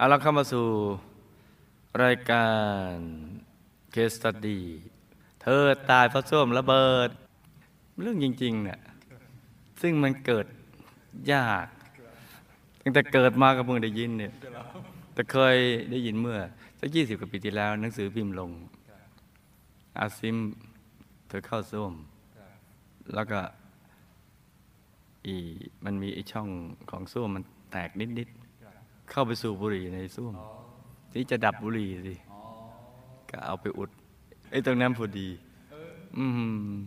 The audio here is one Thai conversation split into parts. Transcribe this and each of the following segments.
เอาเราเข้ามาสู่รายการเคสตัดดีเธอตายเพราะส้วมระเบิด เรื่องจริงๆเนี่ยซึ่งมันเกิดยากตั้งแต่เกิดมาก็เพิ่งได้ยินเนี่ยแต่เคยได้ยินเมื่อสักยี่สิบกว่าปีที่แล้ว หนังสือพิมพ์ลง อาซิม เธอเข้าส้วม แล้วก็อีมันมีไอช่องของส้วมมันแตกนิดๆ เข้าไปสู่บุหรี่ในส้วมที่จะดับบุหรี่สิก็เอาไปอุดไอ้ตรงนั้นพอดี อืม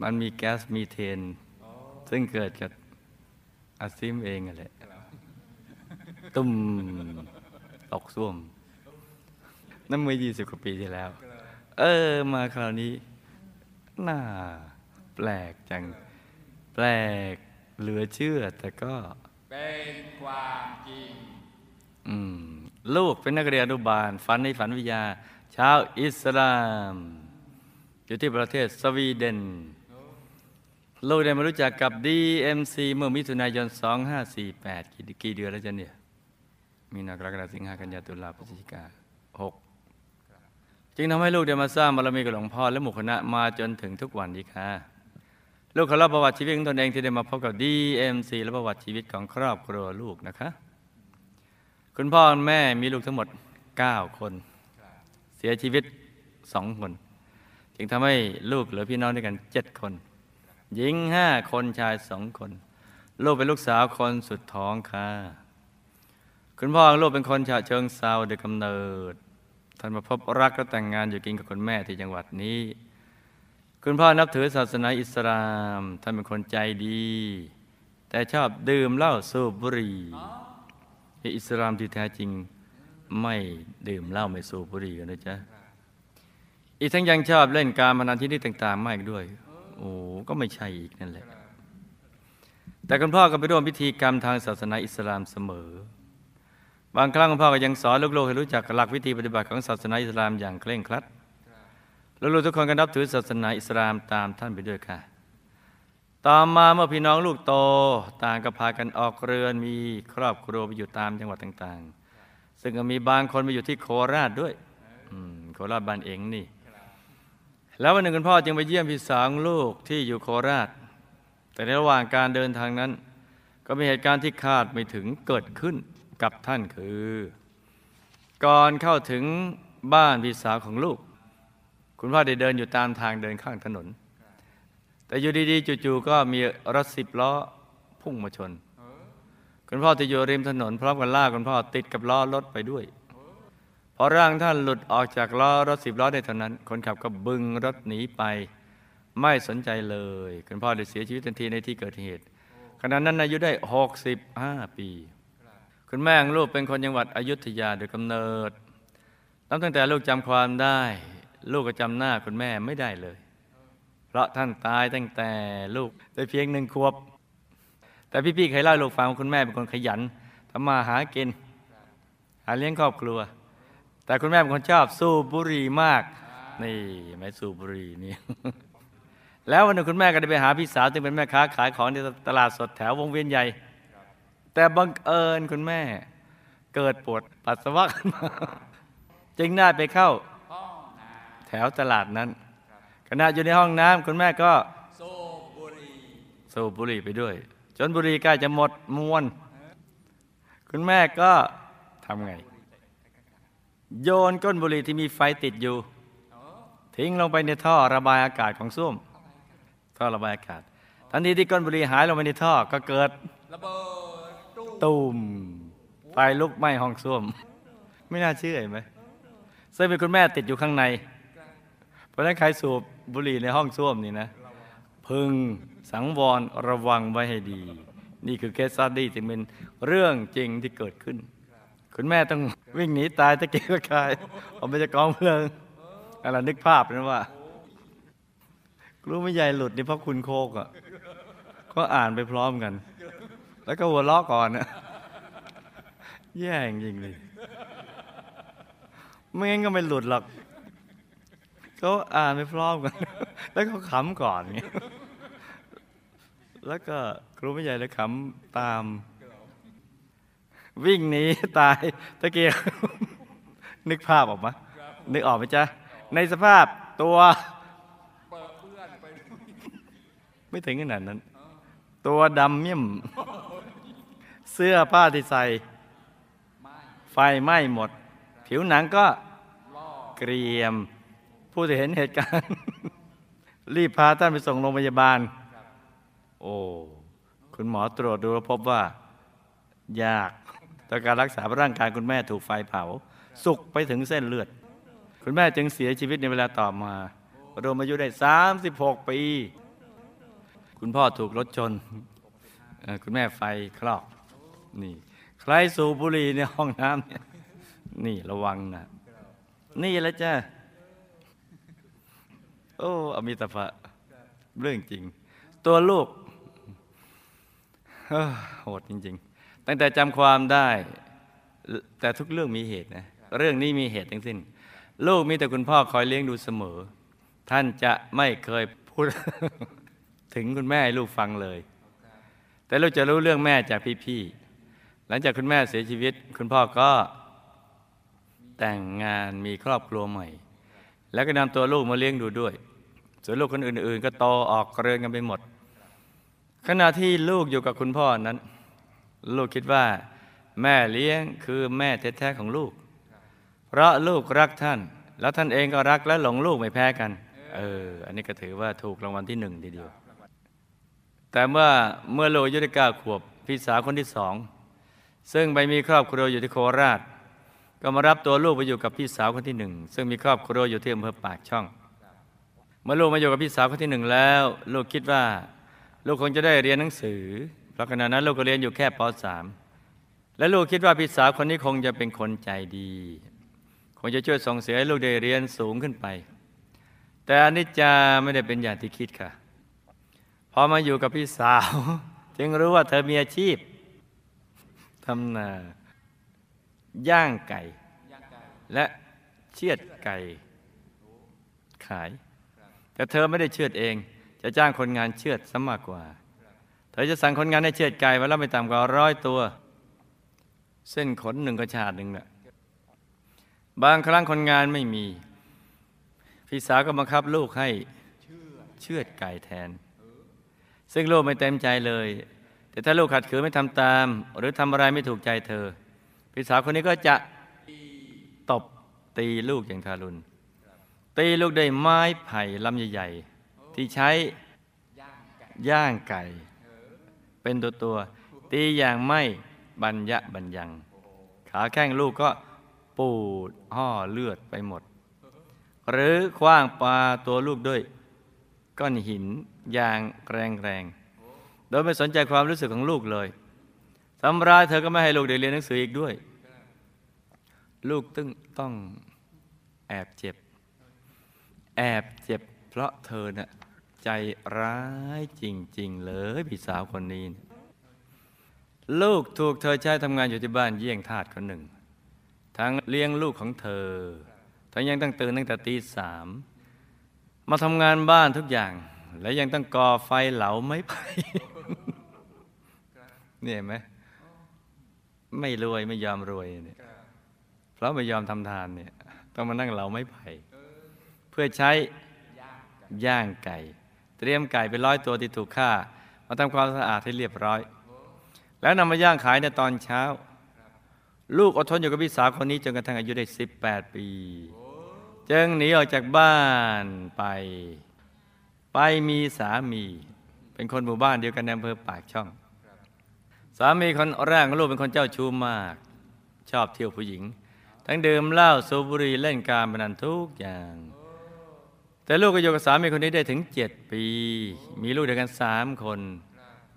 มันมีแก๊สมีเทน ซึ่งเกิดจากอาซิมเองอะไรตุ้มตกส้วม นั่นเมื่อยี่สิบกว่าปีที่แล้ว เออ มาคราวนี้ น่า แปลกจัง แปลกเหลือเชื่อ แต่ก็ เป็นความจริงอืม ลูกเป็นนักเรียนอนุบาล ฝันในฝันวิทยา ชาวอิสลาม อยู่ที่ประเทศสวีเดน ลูกได้มารู้จักกับ DMC เมื่อมิถุนายน 2548 กี่กี่เดือนแล้วจ๊ะเนี่ย มีนากรกฎาสิงหากันยาตุลาพฤศจิกาหกจึงทำให้ลูกได้มาสร้างบารมีกับหลวงพ่อและหมู่คณะมาจนถึงทุกวันนี้ค่ะลูกขอเล่าประวัติชีวิตของตนเองที่ได้มาพบกับ DMC และประวัติชีวิตของครอบครัวลูกนะคะ คุณพ่อแม่มีลูกทั้งหมด 9 คน เสียชีวิตสองคน จึงทำให้ลูกเหลือพี่น้องด้วยกัน7คน หญิงห้าคนชายสองคน ลูกเป็นลูกสาวคนสุดท้องค่ะ คุณพ่อของลูกเป็นคนฉะเชิงเซาโดยกำเนิดท่านมาพบรักและแต่งงานอยู่กินกับคุณแม่ที่จังหวัดนี้ คุณพ่อนับถือศาสนาอิสลาม ท่านเป็นคนใจดี แต่ชอบดื่มเหล้าสูบบุหรี่ อิสลามที่แท้จริงไม่ดื่มเหล้าไม่สูบบุหรี่กันนะจ๊ะ อีกทั้งยังชอบเล่นการพนันที่นี่ต่าง ๆ มากด้วย โอ้ก็ไม่ใช่อีกนั่นแหละ แต่คุณพ่อก็ไปร่วมพิธีกรรมทางศาสนาอิสลามเสมอ บางครั้งคุณพ่อก็ยังสอนลูกๆให้รู้จักหลักวิธีปฏิบัติของศาสนาอิสลามอย่างเคร่งครัดลูกๆทุกคนก็นับถือศาสนาอิสลามตามท่านไปด้วยค่ะ ต่อมาเมื่อพี่น้องลูกโตต่างก็พากันออกเรือนมีครอบครัวไปอยู่ตามจังหวัดต่างๆ ซึ่งก็มีบางคนไปอยู่ที่โคราชด้วยโคราชบ้านเองนี่ แล้ววันหนึ่งคุณพ่อจึงไปเยี่ยมพี่สาวลูกที่อยู่โคราช แต่ในระหว่างการเดินทางนั้น ก็มีเหตุการณ์ที่คาดไม่ถึงเกิดขึ้นกับท่านคือ ก่อนเข้าถึงบ้านพี่สาวของลูก คุณพ่อได้เดินอยู่ตามทางเดินข้างถนน แต่อยู่ดีๆจู่ๆก็มีรถสิบล้อพุ่งมาชน คุณพ่อที่อยู่ริมถนนพร้อมกับลาคุณพ่อติดกับล้อรถไปด้วยพอร่างท่านหลุดออกจากล้อรถสิบล้อได้เท่านั้น คนขับก็บึงรถหนีไป ไม่สนใจเลย คุณพ่อได้เสียชีวิตทันทีในที่เกิดเหตุขณะนั้นอายุได้ 65 ปี คุณแม่ของลูกเป็นคนจังหวัดอยุธยาโดยกำเนิดนับตั้งแต่ลูกจำความได้ ลูกก็จำหน้าคุณแม่ไม่ได้เลย เพราะท่านตายตั้งแต่ลูกได้เพียงหนึ่งขวบ แต่พี่ๆเคยเล่าลูกฟังว่าคุณแม่เป็นคนขยันทำมาหากิน หาเลี้ยงครอบครัว แต่คุณแม่เป็นคนชอบสูบบุหรี่มาก นี่ไม่สูบบุหรี่นี่แล้ววันหนึ่งคุณแม่ก็ได้ไปหาพี่สาวซึ่งเป็นแม่ค้าขายของในตลาดสดแถววงเวียนใหญ่ แต่บังเอิญคุณแม่ เกิดปวดปัสสาวะขึ้นมาจึงน่าไปเข้า แถวตลาดนั้น ขณะอยู่ในห้องน้ำคุณแม่ก็โซบุหรีสูบบุหรี่ไปด้วย จนบุหรี่ใกล้จะหมดมวน คุณแม่ก็ทำไง โยนก้นบุหรี่ที่มีไฟติดอยู่ ทิ้งลงไปในท่อระบายอากาศของส้วมท่อระบายอากาศ ทันทีที่ก้นบุหรี่หายลงไปในท่อก็เกิดระเบิดตูมไฟลุกไหม้ห้องส้วม ไม่น่าเชื่อเห็นไหมซึ่งเป็นคุณแม่ติดอยู่ข้างใน เพราะฉะนั้นใครสูบ บุหรี่ในห้องส้วมนี่นะ พึงสังวรระวังไว้ให้ดี นี่คือเคสซัดดี้ที่เป็นเรื่องจริงที่เกิดขึ้น คุณแม่ต้องวิ่งหนีตายตะเกียกตะกายออกมาจากกองเพลิงอะไรนึกภาพนะว่ารู้ไม่ใหญ่หลุดนี่เพราะคุณโคกอะก็อ่านไปพร้อมกัน แล้วก็หัวล้อก่อนนะแย่จริงเลยไม่งั้นก็ไม่หลุดหรอก เขาอ่านไปพร้อมกัน แล้วเขาขำก่อนเงี้ยแล้วก็ครูไม่ใหญ่เลยขำตาม วิ่งหนีตายตะเกียบนึกภาพออกมะนึกออกไหมจ๊ะ ในสภาพตัวไม่ถึงขนาดนั้น ตัวดำเมี่ยม เสื้อผ้าที่ใส่ไฟไหม้หมด ผิวหนังก็เกรียม ผู้ที่เห็นเหตุการณ์ รีบพาท่านไปส่งโรงพยาบาล โอ้คุณหมอตรวจดูแล้วพบว่า ยากต่อการรักษาร่างกายคุณแม่ถูกไฟเผา สุกไปถึงเส้นเลือด คุณแม่จึงเสียชีวิตในเวลาต่อมารวมอายุได้ 36 ปี คุณพ่อถูกรถชน คุณแม่ไฟคลอกนี่ ใครสูบบุหรี่ในห้องน้ำเนี่ยนี่ระวังนะ นี่แหละจ้ะโอ้อมิตภะเรื่องจริง ตัวลูกโหดจริง ๆ ตั้งแต่จำความได้ แต่ทุกเรื่องมีเหตุนะ เรื่องนี้มีเหตุทั้งสิ้น ลูกมีแต่คุณพ่อคอยเลี้ยงดูเสมอ ท่านจะไม่เคยพูด ถึงคุณแม่ให้ลูกฟังเลย แต่ลูกจะรู้เรื่องแม่จากพี่ๆหลังจากคุณแม่เสียชีวิต คุณพ่อก็แต่งงานมีครอบครัวใหม่ แล้วก็นำตัวลูกมาเลี้ยงดูด้วย ส่วนลูกคนอื่น ๆ ก็โตออกเรือนกันไปหมด ขณะที่ลูกอยู่กับคุณพ่อนั้น ลูกคิดว่า แม่เลี้ยงคือแม่แท้ๆของลูก เพราะลูกรักท่าน แล้วท่านเองก็รักและหลงลูกไม่แพ้กัน เออ อันนี้ก็ถือว่าถูกรางวัลที่หนึ่งทีเดียว แต่เมื่อเมื่อโลกยุได้เก้าขวบพี่สาวคนที่สองซึ่งไปมีครอบครัวอยู่ที่โคราช ก็มารับตัวลูกไปอยู่กับพี่สาวคนที่หนึ่งซึ่งมีครอบครัวอยู่ที่อำเภอปากช่อง เมื่อลูกมาอยู่กับพี่สาวคนที่หนึ่งแล้ว ลูกคิดว่า ลูกคงจะได้เรียนหนังสือ เพราะขณะนั้นลูกก็เรียนอยู่แค่ป .3 และลูกคิดว่าพี่สาวคนนี้คงจะเป็นคนใจดี คงจะช่วยส่งเสียให้ลูกได้เรียนสูงขึ้นไป แต่อนิจจาไม่ได้เป็นอย่างที่คิดค่ะ พอมาอยู่กับพี่สาว จึงรู้ว่าเธอมีอาชีพทำนาย่างไก่ และเชือดไก่ขาย แต่เธอไม่ได้เชือดเอง จะจ้างคนงานเชือดซะมากกว่า เธอจะสั่งคนงานให้เชือดไก่วันละไม่ต่ำกว่าร้อยตัว เส้นขนหนึ่งกระชาดหนึ่งน่ะบางครั้งคนงานไม่มี พี่สาวก็บังคับลูกให้เชือดไก่แทน ซึ่งลูกไม่เต็มใจเลย แต่ถ้าลูกขัดขืนไม่ทำตาม หรือทำอะไรไม่ถูกใจเธอ พี่สาวคนนี้ก็จะตบตีลูกอย่างทารุณ ตีลูกด้วยไม้ไผ่ลำใหญ่ ๆ ที่ใช้ย่างไก่ เป็นตัวตัวๆตีอย่างไม่บรรยะบรรยัง ขาแข้งลูกก็ปูดห่อเลือดไปหมด หรือคว้างปลาตัวลูกด้วย ก้อนหินอย่างแรงๆ โดยไม่สนใจความรู้สึกของลูกเลยทำร้ายเธอก็ไม่ให้ลูกได้เรียนหนังสืออีกด้วย ลูกตึงต้องแอบเจ็บ แอบเจ็บเพราะเธอน่ะใจร้ายจริง ๆ เลยพี่สาวคนนี้นะลูกถูกเธอใช้ทำงานอยู่ที่บ้านเยี่ยงทาสคนหนึ่ง ทั้งเลี้ยงลูกของเธอ ทั้งยังต้องตื่นตั้งแต่ตีสามมาทำงานบ้านทุกอย่าง และยังต้องก่อไฟเหลาไม้ไผ่เนี่ยไหมไม่รวยไม่ยอมรวยเนี่ยเพราะไม่ยอมทำทานเนี่ยต้องมานั่งเหลาไม้ไผ่ เพื่อใช้ย่างไก่ เตรียมไก่ไปร้อยตัวที่ถูกฆ่า มาทำความสะอาดให้เรียบร้อย แล้วนำมาย่างขายในตอนเช้า ลูกอดทนอยู่กับพี่สาวคนนี้จนกระทั่งอายุได้ 18 ปี จึงหนีออกจากบ้านไป ไปมีสามี เป็นคนหมู่บ้านเดียวกันในอำเภอปากช่อง สามีคนแรกของลูกเป็นคนเจ้าชู้มาก ชอบเที่ยวผู้หญิง ทั้งดื่มเหล้าสูบบุหรี่เล่นการพนันทุกอย่าง แต่ลูกก็อยู่กับสามีคนนี้ได้ถึงเจ็ดปี มีลูกด้วยกันสามคน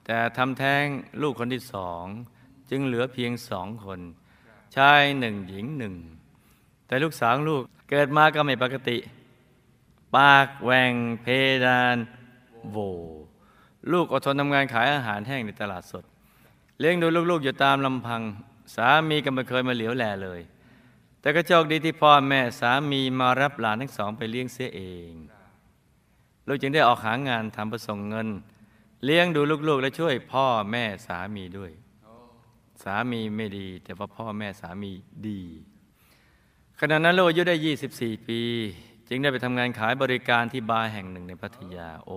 แต่ทำแท้งลูกคนที่สอง จึงเหลือเพียงสองคน ชายหนึ่งหญิงหนึ่ง แต่ลูกสาวลูกเกิดมาก็ไม่ปกติ ปากแหว่งเพดานโว ลูกอดทนทำงานขายอาหารแห้งในตลาดสด เลี้ยงดูลูกๆอยู่ตามลำพัง สามีก็ไม่เคยมาเหลียวแลเลย แต่ก็โชคดีที่พ่อแม่สามีมารับหลานทั้งสองไปเลี้ยงเสียเอง ลูกจึงได้ออกหางานทำประสงเงิน เลี้ยงดูลูกๆ และช่วยพ่อแม่สามีด้วย สามีไม่ดี แต่ว่าพ่อแม่สามีดี ขณะนั้นลูกอายุได้ 24 ปี จึงได้ไปทำงานขายบริการที่บาร์แห่งหนึ่งในพัทยาโอ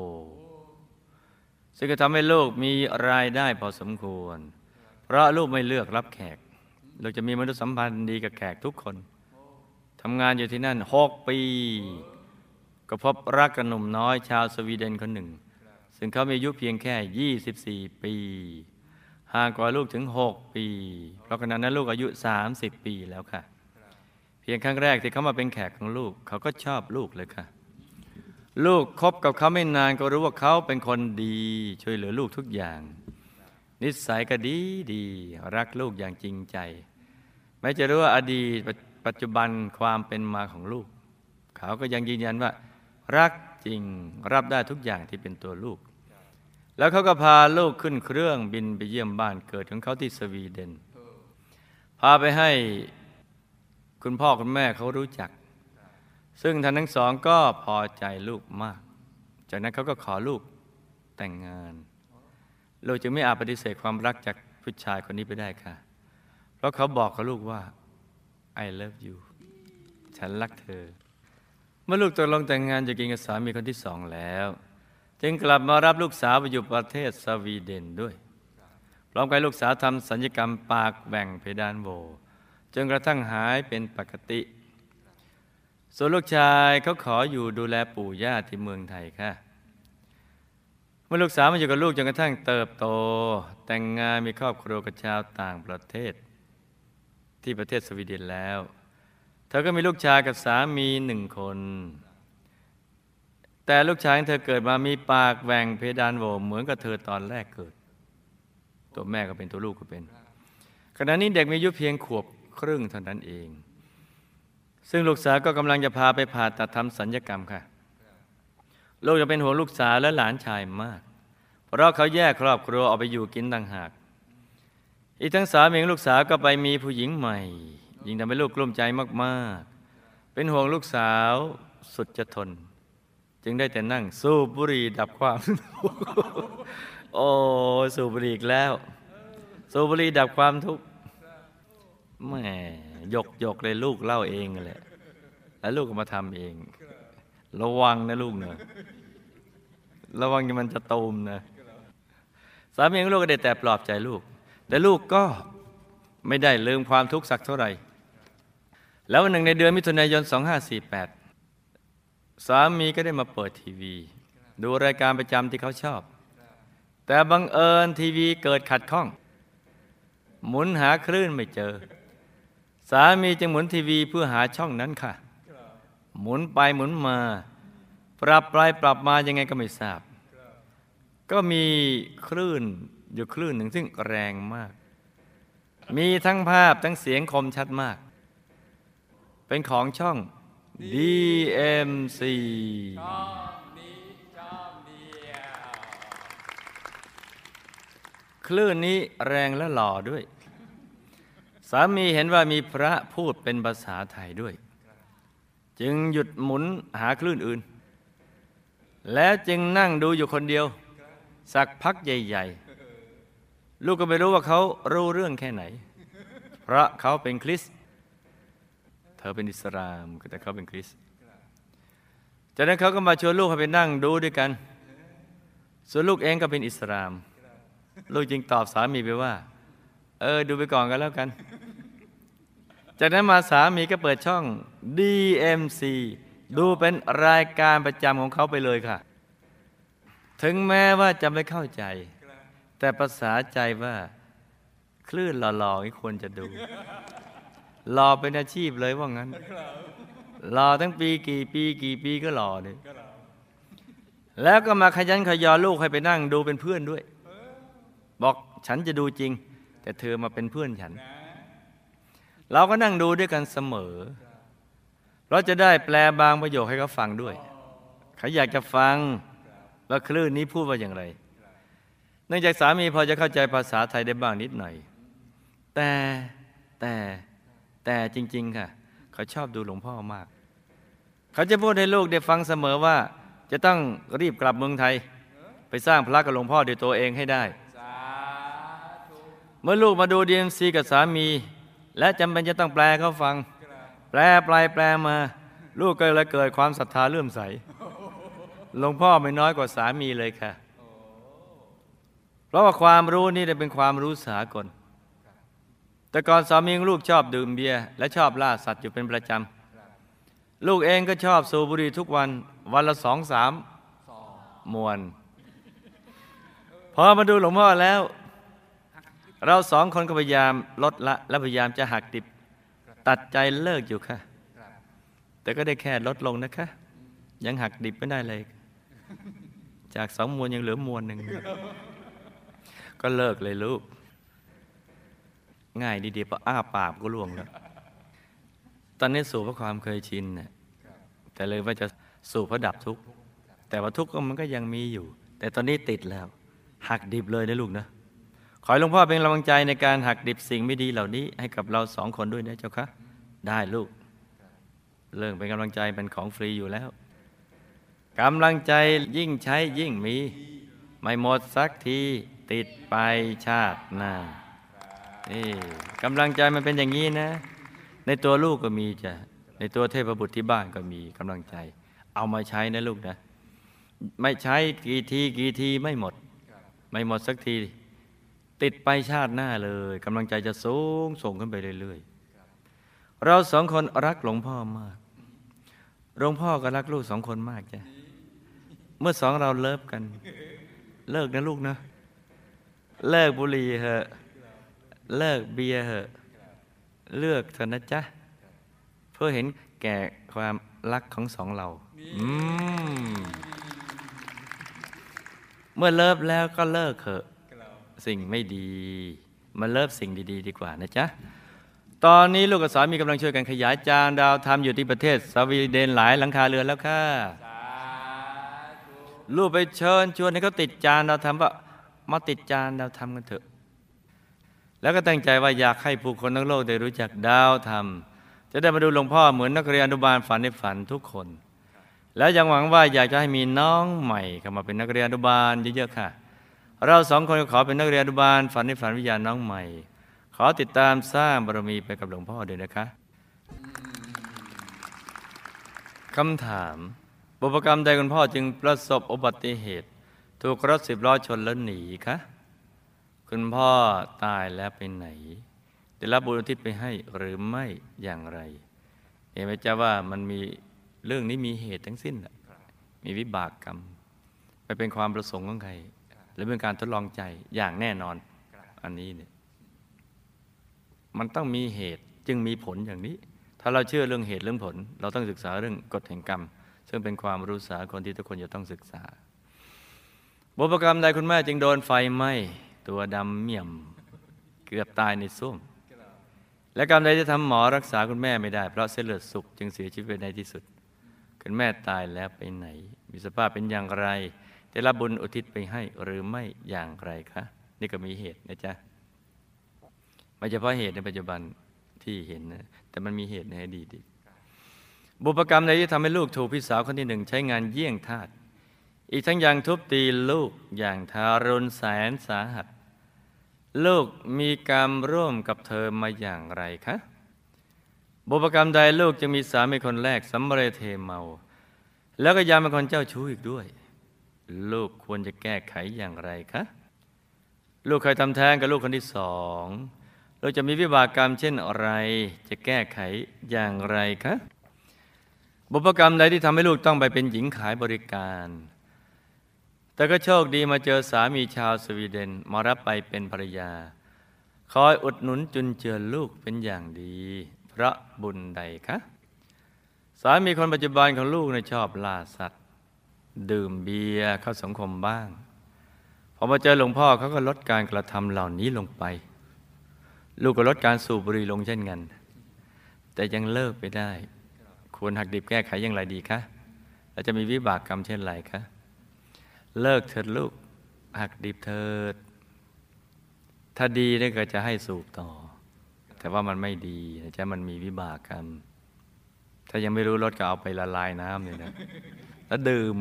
ซึ่งก็ทำให้ลูกมีรายได้พอสมควร เพราะลูกไม่เลือกรับแขก ลูกจะมีมนุษยสัมพันธ์ดีกับแขกทุกคนทำงานอยู่ที่นั่นหกปี ก็พบรักกับหนุ่มน้อยชาวสวีเดนคนหนึ่ง ซึ่งเขามีอายุเพียงแค่ 24 ปี ห่างกว่าลูกถึง 6 ปี เพราะขณะนั้นลูกอายุ 30 ปีแล้วค่ะ เพียงครั้งแรกที่เขามาเป็นแขกของลูก เขาก็ชอบลูกเลยค่ะ ลูกคบกับเขาไม่นานก็รู้ว่าเขาเป็นคนดี ช่วยเหลือลูกทุกอย่าง นิสัยก็ดีดี รักลูกอย่างจริงใจ ไม่จะรู้ว่าอดีตปัจจุบันความเป็นมาของลูก เขาก็ยังยืนยันว่า รักจริงรับได้ทุกอย่างที่เป็นตัวลูก แล้วเขาก็พาลูกขึ้นเครื่องบินไปเยี่ยมบ้านเกิดของเขาที่สวีเดน พาไปให้คุณพ่อคุณแม่เขารู้จัก ซึ่งท่านทั้งสองก็พอใจลูกมาก จากนั้นเขาก็ขอลูกแต่งงาน ลูกจึงไม่อาจปฏิเสธความรักจากผู้ชายคนนี้ไปได้ค่ะ เพราะเขาบอกกับลูกว่า I love you ฉันรักเธอ เมื่อลูกตกลงแต่งงานจะกินกับสามีคนที่สองแล้ว จึงกลับมารับลูกสาวไปอยู่ประเทศสวีเดนด้วย พร้อมกับลูกสาวทำสัญญกรรมปากแบ่งเพดานโหวจนกระทั่งหายเป็นปกติ ส่วนลูกชายเขาขออยู่ดูแลปู่ย่าที่เมืองไทยค่ะ เมื่อลูกสาวมาอยู่กับลูกจนกระทั่งเติบโต แต่งงานมีครอบครัวกับชาวต่างประเทศ ที่ประเทศสวีเดนแล้ว เธอก็มีลูกชายกับสามีหนึ่งคน แต่ลูกชายของเธอเกิดมามีปากแหว่งเพดานโหวเหมือนกับเธอตอนแรกเกิด ตัวแม่ก็เป็นตัวลูกก็เป็น ขณะนี้เด็กมีอายุเพียงขวบครึ่งเท่านั้นเอง ซึ่งลูกสาวก็กำลังจะพาไปผ่าตัดทำสัญญกรรมค่ะลูกจะเป็นห่วงลูกสาวและหลานชายมาก เพราะเขาแยกครอบครัวออกไปอยู่กินต่างหาก อีกทั้งสามีของลูกสาวก็ไปมีผู้หญิงใหม่ ยิ่งทำให้ลูกกลุ้มใจมากๆ เป็นห่วงลูกสาวสุดจะทน จึงได้แต่นั่ง สูบบุหรี่ดับความ โอ้สูบบุหรี่อีกแล้ว สูบบุหรี่ดับความทุกข์แม่ยกยกเลยลูกเล่าเองแหละแล้วลูกก็มาทำเอง ระวังนะลูกเนอะระวังมันจะตูมนะสามีของลูกก็ได้แต่ปลอบใจลูก แต่ลูกก็ไม่ได้ลืมความทุกข์สักเท่าไหร่ แล้ววันหนึ่งในเดือนมิถุนายน 2548 สามีก็ได้มาเปิดทีวี ดูรายการประจำที่เขาชอบ แต่บังเอิญทีวีเกิดขัดข้อง หมุนหาคลื่นไม่เจอ สามีจึงหมุนทีวีเพื่อหาช่องนั้นค่ะ หมุนไปหมุนมา ปรับไปปรับมายังไงก็ไม่ทราบ ก็มีคลื่น อยู่คลื่นหนึ่งซึ่งแรงมาก มีทั้งภาพทั้งเสียงคมชัดมาก เป็นของช่อง DMC ชอบนี้ชอบเดียวคลื่นนี้แรงและหล่อด้วย สามีเห็นว่ามีพระพูดเป็นภาษาไทยด้วย จึงหยุดหมุนหาคลื่นอื่น แล้วจึงนั่งดูอยู่คนเดียว สักพักใหญ่ ๆ ลูกก็ไม่รู้ว่าเขารู้เรื่องแค่ไหน เพราะเขาเป็นคริส เธอเป็นอิสลามแต่เขาเป็นคริส จากนั้นเขาก็มาชวนลูกให้ไปนั่งดูด้วยกัน ส่วนลูกเองก็เป็นอิสลาม ลูกจึงตอบสามีไปว่า เออ ดูไปก่อนกันแล้วกัน จากนั้นมาสามีก็เปิดช่อง DMC ดูเป็นรายการประจำของเขาไปเลยค่ะ ถึงแม้ว่าจะไม่เข้าใจ แต่ภาษาใจว่า คลื่นหล่อๆนี่ควรจะดูหล่อเป็นอาชีพเลยว่างั้นหล่อทั้งปีกี่ปีกี่ปีก็หล่อเลยแล้วก็มาขยันขยอลูกให้ไปนั่งดูเป็นเพื่อนด้วย บอกฉันจะดูจริง แต่เธอมาเป็นเพื่อนฉัน เราก็นั่งดูด้วยกันเสมอ เราจะได้แปลบางประโยคให้เขาฟังด้วยเขาอยากจะฟังว่าคลื่นนี้พูดว่าอย่างไร เนื่องจากสามีพอจะเข้าใจภาษาไทยได้บ้างนิดหน่อย แต่แต่แต่จริง ๆ ค่ะ เขาชอบดูหลวงพ่อมาก เขาจะพูดให้ลูกได้ฟังเสมอว่า จะต้องรีบกลับเมืองไทย ไปสร้างพระกับหลวงพ่อด้วยตัวเองให้ได้ เมื่อลูกมาดูดีเอ็มซีกับสามี และจำเป็นจะต้องแปลเขาฟัง แปลไปแปลมา ลูกก็เลยเกิดความศรัทธาเลื่อมใสหลวงพ่อไม่น้อยกว่าสามีเลยค่ะ เพราะว่าความรู้นี่เป็นความรู้สากล แต่ก่อนสามีของลูกชอบดื่มเบียร์และชอบล่าสัตว์อยู่เป็นประจำ ลูกเองก็ชอบสูบบุหรี่ทุกวันวันละสองสามมวนพอมาดูหลวงพ่อแล้ว เราสองคนก็พยายามลดละ และพยายามจะหักดิบ ตัดใจเลิกอยู่ค่ะ แต่ก็ได้แค่ลดลงนะคะ ยังหักดิบไม่ได้เลย จากสองมวนยังเหลือมวนหนึ่ง ก็เลิกเลยลูก ง่ายดีๆพออ้าปากก็ล่วงแล้ว ตอนนี้สูบเพราะความเคยชินน่ะแต่เลยว่าจะสูบเพราะดับทุกข์ แต่ว่าทุกข์ก็มันก็ยังมีอยู่ แต่ตอนนี้ติดแล้ว หักดิบเลยนะลูกนะ ขอให้หลวงพ่อเป็นกำลังใจในการหักดิบสิ่งไม่ดีเหล่านี้ ให้กับเราสองคนด้วยนะเจ้าคะ ได้ลูก เรื่องเป็นกำลังใจเป็นของฟรีอยู่แล้วกำลังใจยิ่งใช้ยิ่งมี ไม่หมดสักที ติดไปชาติหน้านี่กำลังใจมันเป็นอย่างนี้นะ ในตัวลูกก็มีจ้ะในตัวเทพบุตรที่บ้านก็มีกำลังใจ เอามาใช้นะลูกนะ ไม่ใช้กี่ทีกี่ทีไม่หมด ไม่หมดสักที ติดไปชาติหน้าเลยกำลังใจจะสูงส่งขึ้นไปเรื่อยๆ เราสองคนรักหลวงพ่อมากหลวงพ่อก็รักลูกสองคนมากจ้ะเมื่อสองเราเลิฟกัน เลิกนะลูกนะ เลิกบุหรี่เหอะ เลิกเบียร์เหอะ เลือกเถอะนะจ๊ะ เพื่อเห็นแก่ความรักของสองเราอืมเมื่อเลิฟแล้วก็เลิกเถอะ สิ่งไม่ดี มาเลิฟสิ่งดี ๆ ดีกว่านะจ๊ะ ตอนนี้ลูกกับสามีกำลังช่วยกันขยายจานดาวทำอยู่ที่ประเทศสวีเดนหลายหลังคาเรือนแล้วค่ะ ลูกไปเชิญชวนให้เขาติดจานดาวทำว่า มาติดจานดาวทำกันเถอะ แล้วก็ตั้งใจว่าอยากให้ผู้คนทั้งโลกได้รู้จักดาวธรรม จะได้มาดูหลวงพ่อเหมือนนักเรียนอนุบาลฝันในฝันทุกคน แล้วยังหวังว่าอยากจะให้มีน้องใหม่เข้ามาเป็นนักเรียนอนุบาลเยอะๆค่ะ เราสองคนขอเป็นนักเรียนอนุบาลฝันในฝันวิญญาณน้องใหม่ ขอติดตามสร้างบารมีไปกับหลวงพ่อด้วยนะคะคำถาม บุพกรรมใดคุณพ่อจึงประสบอุบัติเหตุ ถูกรถสิบล้อชนแล้วหนีคะคุณพ่อตายแล้วไปไหน ได้รับบุญอุทิศไปให้หรือไม่อย่างไร เห็นไหมจ๊ะว่ามันมีเรื่องนี้มีเหตุทั้งสิ้น มีวิบากกรรมไม่เป็นความประสงค์ของใครหรือเป็นการทดลองใจอย่างแน่นอน อันนี้เนี่ยมันต้องมีเหตุจึงมีผลอย่างนี้ ถ้าเราเชื่อเรื่องเหตุเรื่องผล เราต้องศึกษาเรื่องกฎแห่งกรรม ซึ่งเป็นความรู้สาคนที่ทุกคนจะต้องศึกษา บุพกรรมใดคุณแม่จึงโดนไฟไหม้ตัวดำเมี่ยม เกือบตายในส้วม และกรรมใดจะทำหมอรักษาคุณแม่ไม่ได้ เพราะเส้นเลือดสุกจึงเสียชีวิตไปในที่สุด คุณแม่ตายแล้วไปไหน มีสภาพเป็นอย่างไรได้รับบุญอุทิศไปให้หรือไม่อย่างไรคะนี่ก็มีเหตุนะจ๊ะไม่เฉพาะเหตุในปัจจุบันที่เห็นนะแต่มันมีเหตุในอดีตบุพกรรมใดที่ทำให้ลูกถูกพี่สาวคนที่หนึ่งใช้งานเยี่ยงทาส อีกทั้งยังทุบตีลูกอย่างทารุณแสนสาหัส ลูกมีกรรมร่วมกับเธอมาอย่างไรคะ บุพกรรมใดลูกจะมีสามีคนแรกสำเร็จเทเมา แล้วก็ยังเป็นคนเจ้าชู้อีกด้วย ลูกควรจะแก้ไขอย่างไรคะ ลูกเคยทำแท้งกับลูกคนที่สองเราจะมีวิบากกรรมเช่นอะไร จะแก้ไขอย่างไรคะ บุพกรรมใดที่ทำให้ลูกต้องไปเป็นหญิงขายบริการ แต่ก็โชคดีมาเจอสามีชาวสวีเดนมารับไปเป็นภรรยา คอยอุดหนุนจุนเจือลูกเป็นอย่างดีเพราะบุญใดคะ สามีคนปัจจุบันของลูกในชอบล่าสัตว์ ดื่มเบียร์เข้าสังคมบ้าง พอมาเจอหลวงพ่อเขาก็ลดการกระทำเหล่านี้ลงไป ลูกก็ลดการสูบบุหรี่ลงเช่นกัน แต่ยังเลิกไปได้ ควรหักดิบแก้ไขอย่างไรดีคะเราจะมีวิบากกรรมเช่นไรคะ เลิกเถิดลูก หักดิบเถิด ถ้าดีนี่ก็จะให้สูบต่อ แต่ว่ามันไม่ดีนะจ๊ะมันมีวิบากกรรม ถ้ายังไม่รู้รสก็เอาไปละลายน้ำเลยนะ แล้วดื่ม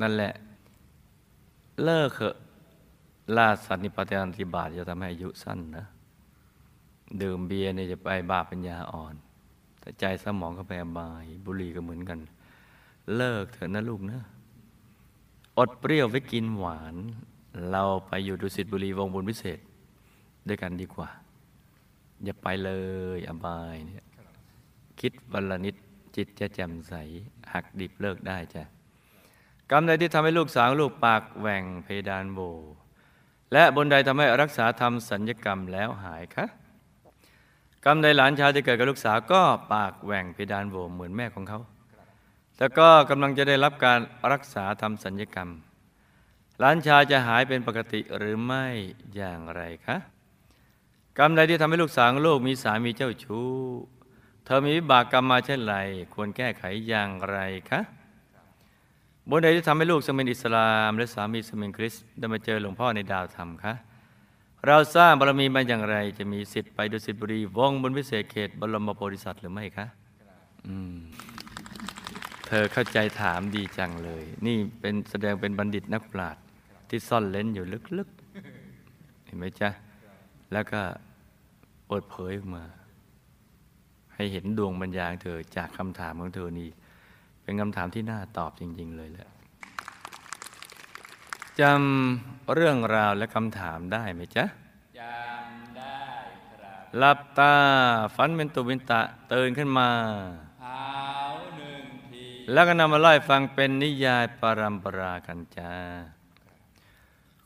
นั่นแหละ เลิกเถอะล่าสัตว์นิปฏิบัติบาตจะทำให้อายุสั้นนะ ดื่มเบียร์เนี่ยจะไปบาปปัญญาอ่อนแต่ใจสมองก็ไปอบาย บุหรี่ก็เหมือนกัน เลิกเถอะนะลูกนะ อดเปรี้ยวไว้กินหวาน เราไปอยู่ดุสิตบุรีวงบุญพิเศษ ด้วยกันดีกว่า อย่าไปเลยอบายเนี่ยคิดวันละนิดจิตจะแจ่มใส หักดิบเลิกได้จ้ะกรรมใดที่ทำให้ลูกสาวลูกปากแหว่งเพดานโบ และบนใดทำให้รักษาทำสัญญกรรมแล้วหายคะกรรมใดหลานชายที่เกิดกับลูกสาวก็ปากแหว่งเพดานโบเหมือนแม่ของเขา แล้วก็กำลังจะได้รับการรักษาทำสัญญกรรม หลานชายจะหายเป็นปกติหรือไม่อย่างไรคะกรรมใดที่ทำให้ลูกสาวลูกมีสามีเจ้าชู้ เธอมีวิบากกรรมมาเช่นไร ควรแก้ไขอย่างไรคะบนใดที่ทำให้ลูกสมินอิสลาม และสามีสมินคริสต์ได้มาเจอหลวงพ่อในดาวธรรมคะเราสร้างบารมีมาอย่างไร จะมีสิทธิ์ไปดุสิตบุรีวงบนวิเศษเขตบรมโพธิสัตว์หรือไม่คะ อืม เธอเข้าใจถามดีจังเลย นี่เป็นแสดงเป็นบัณฑิตนักปราชญ์ที่ซ่อนเล้นอยู่ลึกๆ เห็นไหมจ๊ะ แล้วก็เปิดเผยออกมา ให้เห็นดวงปัญญาของเธอจากคำถามของเธอนี่ เป็นคำถามที่น่าตอบจริง ๆ เลยแหละจำเรื่องราวและคำถามได้ไหมจ๊ะจำได้ครับหลับตาฝันเป็นตุเป็นตะตื่นขึ้นมาเท้าหนึ่งที แล้วก็นำมาไล่าฟังเป็นนิยายปรัมปรากันจ้า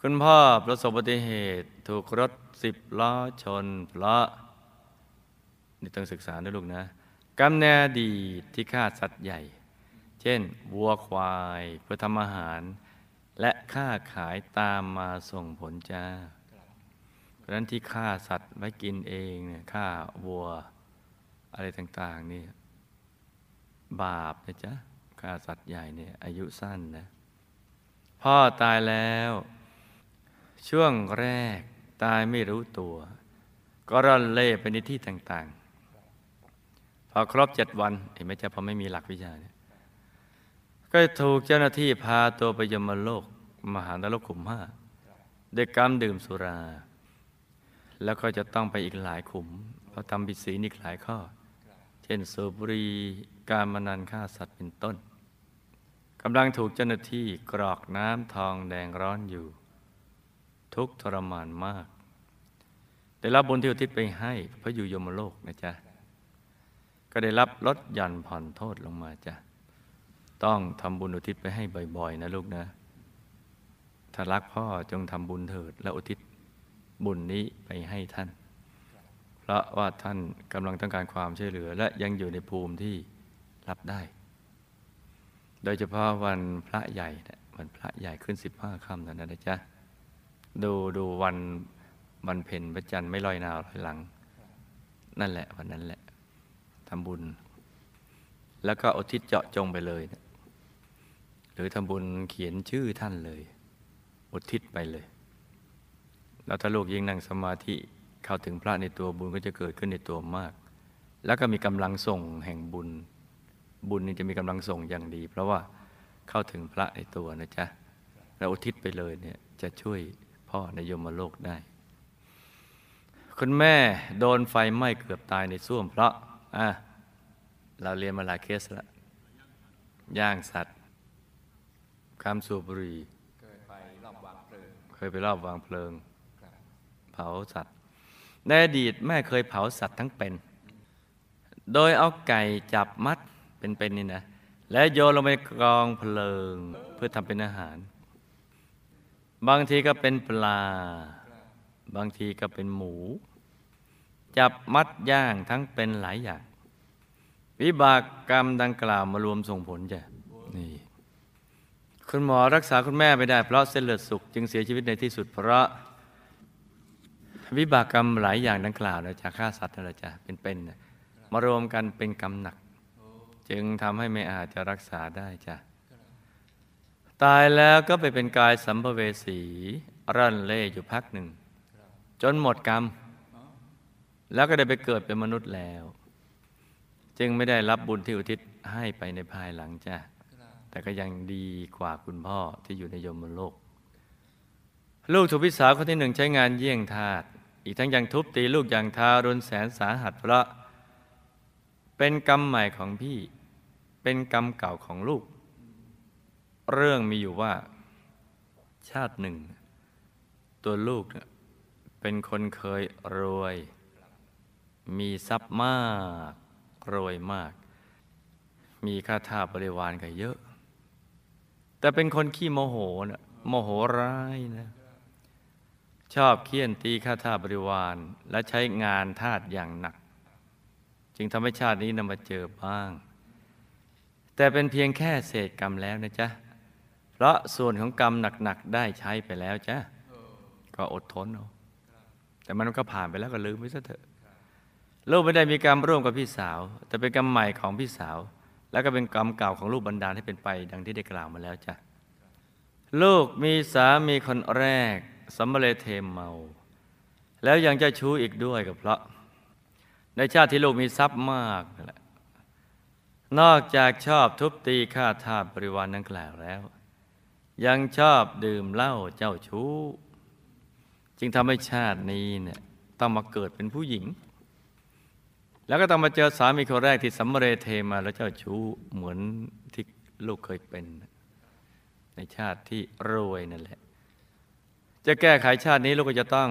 คุณพ่อประสบอุบัติเหตุถูกรถสิบล้อชน เพราะ นี่ต้องศึกษานะลูกนะกรรมแนอดีที่ฆ่าสัตว์ใหญ่ เช่น วัวควายเพื่อทำอาหาร และค่าขายตามมาส่งผลจ้าเพราะฉะนั้นที่ฆ่าสัตว์ไว้กินเองเนี่ยฆ่าวัวอะไรต่าง ๆ นี่บาปนะจ๊ะ ฆ่าสัตว์ใหญ่เนี่ยอายุสั้นนะพ่อตายแล้ว ช่วงแรกตายไม่รู้ตัว ก็ร่อนเล่ไปในที่ต่างๆ พอครบเจ็ดวันเห็นไหมจ๊ะพอไม่มีหลักวิชาเนี่ยก็ถูกเจ้าหน้าที่พาตัวไปยมโลก มหานรกขุมห้าด้วยกรรมดื่มสุรา แล้วก็จะต้องไปอีกหลายขุม เพราะทำผิดศีลอีกหลายข้อ เช่นสูบบุหรีการมนันฆ่าสัตว์เป็นต้น กำลังถูกเจ้าหน้าที่กรอกน้ำทองแดงร้อนอยู่ ทุกทรมานมาก ได้รับบุญที่อุทิศไปให้พระอยู่ยมโลกนะจ๊ะ ก็ได้รับลดหย่อนผ่อนโทษลงมาจ้ะ ต้องทำบุญอุทิศไปให้บ่อยๆ นะลูกนะ ถ้ารักพ่อจงทำบุญเถิด และอุทิศบุญนี้ไปให้ท่าน เพราะว่าท่านกำลังต้องการความช่วยเหลือ และยังอยู่ในภูมิที่รับได้ โดยเฉพาะวันพระใหญ่นะวันพระใหญ่ขึ้นสิบห้าค่ำนั่นนะจ๊ะดูดูวันวันเพ็ญพระจันทร์ไม่ลอยนาวลอยหลัง นั่นแหละวันนั้นแหละทำบุญ แล้วก็อุทิศเจาะจงไปเลยนะหรือทำบุญเขียนชื่อท่านเลย อุทิศไปเลย แล้วถ้าลูกยิ่งนั่งสมาธิเข้าถึงพระในตัวบุญก็จะเกิดขึ้นในตัวมาก แล้วก็มีกำลังส่งแห่งบุญ บุญนี่จะมีกำลังส่งอย่างดี เพราะว่าเข้าถึงพระในตัวนะจ๊ะแล้วอุทิศไปเลยเนี่ยจะช่วยพ่อในยมโลกได้ คุณแม่โดนไฟไหม้เกือบตายในส้วมเพราะอะเราเรียนมาหลายเคสแล้วย่างสัตว์คำสูบบุหรี่เคยไปรอบวางเพลิงเคยไปรอบวางเพลิงครับเผาสัตว์ในอดีตแม่เคยเผาสัตว์ทั้งเป็น โดยเอาไก่จับมัด เป็นๆนี่นะ แล้วโยนลงไปกองเพลิงเพื่อทำเป็นอาหาร บางทีก็เป็นปลา บางทีก็เป็นหมู จับมัดย่างทั้งเป็นหลายอย่าง วิบากกรรมดังกล่าวมารวมส่งผลจ้ะนี่คุณหมอรักษาคุณแม่ไม่ได้ เพราะเส้นเลือดสุกจึงเสียชีวิตในที่สุด เพราะ วิบากกรรมหลายอย่างดังกล่าวนะจากฆ่าสัตว์นั่นแหละจ้ะเป็นๆน่ะมารวมกันเป็นกรรมหนัก จึงทำให้ไม่อาจจะรักษาได้จ้ะ ตายแล้วก็ไปเป็นกายสัมภเวสีร่อนเล่อยู่พักหนึ่ง จนหมดกรรม แล้วก็ได้ไปเกิดเป็นมนุษย์แล้ว จึงไม่ได้รับบุญที่อุทิศให้ไปในภายหลังจ้ะ แต่ก็ยังดีกว่าคุณพ่อที่อยู่ในยมโลก ลูกถูกพี่สาวคนที่หนึ่งใช้งานเยี่ยงทาสอีกทั้งยังทุบตีลูกอย่างทารุณแสนสาหัสเพราะเป็นกรรมใหม่ของพี่ เป็นกรรมเก่าของลูก เรื่องมีอยู่ว่า ชาติหนึ่ง ตัวลูกเป็นคนเคยรวย มีทรัพย์มาก รวยมาก มีค่าทาบริวารก็เยอะ แต่เป็นคนขี้โมโหนะโมโหร้ายนะชอบเคี่ยนตีข้าทาบริวาร และใช้งานทาสอย่างหนัก จึงทำให้ชาตินี้นำมาเจอบ้าง แต่เป็นเพียงแค่เศษกรรมแล้วนะจ๊ะ เพราะส่วนของกรรมหนักๆได้ใช้ไปแล้วจ้ะก็อดทนเอาแต่มันก็ผ่านไปแล้วก็ลืมไปซะเถอะลูกไม่ได้มีกรรมร่วมกับพี่สาว แต่เป็นกรรมใหม่ของพี่สาว แล้วก็เป็นกรรมเก่าของลูกบรรดาลให้เป็นไป ดังที่ได้กล่าวมาแล้วจ้ะลูกมีสามีคนแรกสำเร็จเทมเมา แล้วยังจะชู้อีกด้วยก็เพราะ ในชาติที่ลูกมีทรัพย์มากนั่นแหละ นอกจากชอบทุบตีฆ่าทาสบริวารนังกล่าวแล้ว ยังชอบดื่มเหล้าเจ้าชู้ จึงทำให้ชาตินี้เนี่ยต้องมาเกิดเป็นผู้หญิง แล้วก็ต้องมาเจอสามีคนแรกที่สำเร็จเทมาแล้วเจ้าชู้เหมือนที่ลูกเคยเป็น ในชาติที่รวยนั่นแหละ จะแก้ไขชาตินี้ลูกก็จะต้อง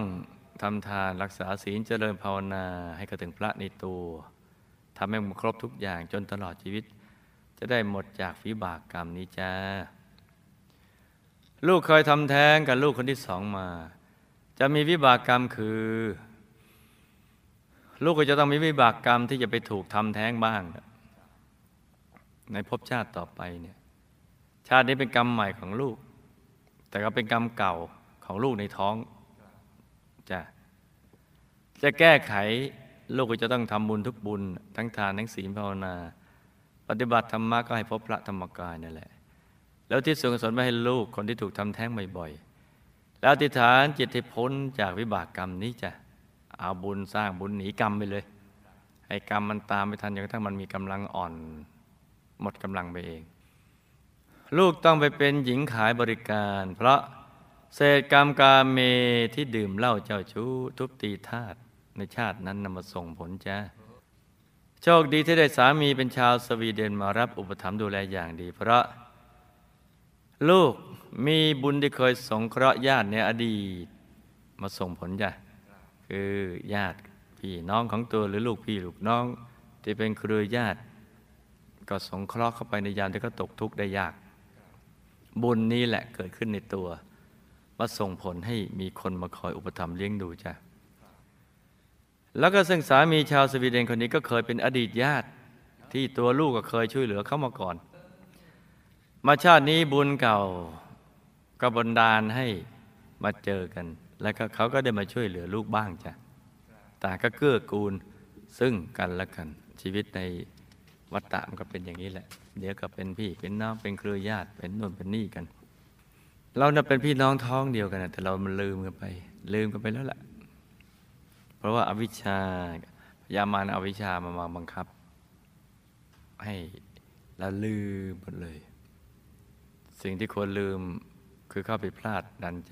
ทำทานรักษาศีลเจริญภาวนาให้กระถึงพระในตัวำให้มันครบทุกอย่างจนตลอดชีวิต จะได้หมดจากวิบากกรรมนี้จ้า ลูกเคยทำแท้งกับลูกคนที่สองมา จะมีวิบากกรรมคือ ลูกก็จะต้องมีวิบากกรรมที่จะไปถูกทำแท้งบ้าง ในภพชาติต่อไปเนี่ยชาตินี้เป็นกรรมใหม่ของลูก แต่ก็เป็นกรรมเก่าของลูกในท้องจะจะแก้ไข ลูกก็จะต้องทำบุญทุกบุญ ทั้งทานทั้งศีลภาวนา ปฏิบัติธรรมะก็ให้พบพระธรรมกายนั่นแหละ แล้วที่ส่วนกุศลไม่ให้ลูกคนที่ถูกทำแท้งบ่อยๆ แล้วอธิษฐานจิตให้พ้นจากวิบากกรรมนี้จะเอาบุญสร้างบุญหนีกรรมไปเลยให้กรรมมันตามไปทันจนกระทั่งมันมีกำลังอ่อน หมดกำลังไปเอง ลูกต้องไปเป็นหญิงขายบริการ เพราะเศษกรรมกาเมที่ดื่มเหล้าเจ้าชู้ทุบตีทาส ในชาตินั้นนำมาส่งผลจ้าโชคดีที่ได้สามีเป็นชาวสวีเดนมารับอุปถัมภ์ดูแลอย่างดี เพราะ ลูกมีบุญที่เคยสงเคราะห์ญาติในอดีต มาส่งผลจ้ะคือญาติพี่น้องของตัวหรือลูกพี่ลูกน้อง ที่เป็นเครือญาติ ก็สงเคราะห์เข้าไปในยามที่เขาตกทุกข์ได้ยาก บุญนี้แหละเกิดขึ้นในตัว มาส่งผลให้มีคนมาคอยอุปถัมภ์เลี้ยงดูจ้ะ แล้วก็ซึ่งสามีชาวสวีเดนคนนี้ก็เคยเป็นอดีตญาติ ที่ตัวลูกก็เคยช่วยเหลือเขามาก่อน มาชาตินี้บุญเก่าก็บันดาลให้มาเจอกัน แล้วก็เขาก็ได้มาช่วยเหลือลูกบ้างจ้ะต่างก็เกื้อกูลซึ่งกันและกัน ชีวิตในวัฏฏะมันก็เป็นอย่างนี้แหละ เดี๋ยวก็เป็นพี่เป็นน้องเป็นเครือญาติเป็นนู่นเป็นนี่กัน เราน่ะเป็นพี่น้องท้องเดียวกันนะแต่เรามันลืมกันไป ลืมกันไปแล้วแหละ เพราะว่าอาวิชชาพยามารเอาวิชามามาบังคับ ให้เราลืมหมดเลย สิ่งที่ควรลืมคือเข้าไปพลาดดันจ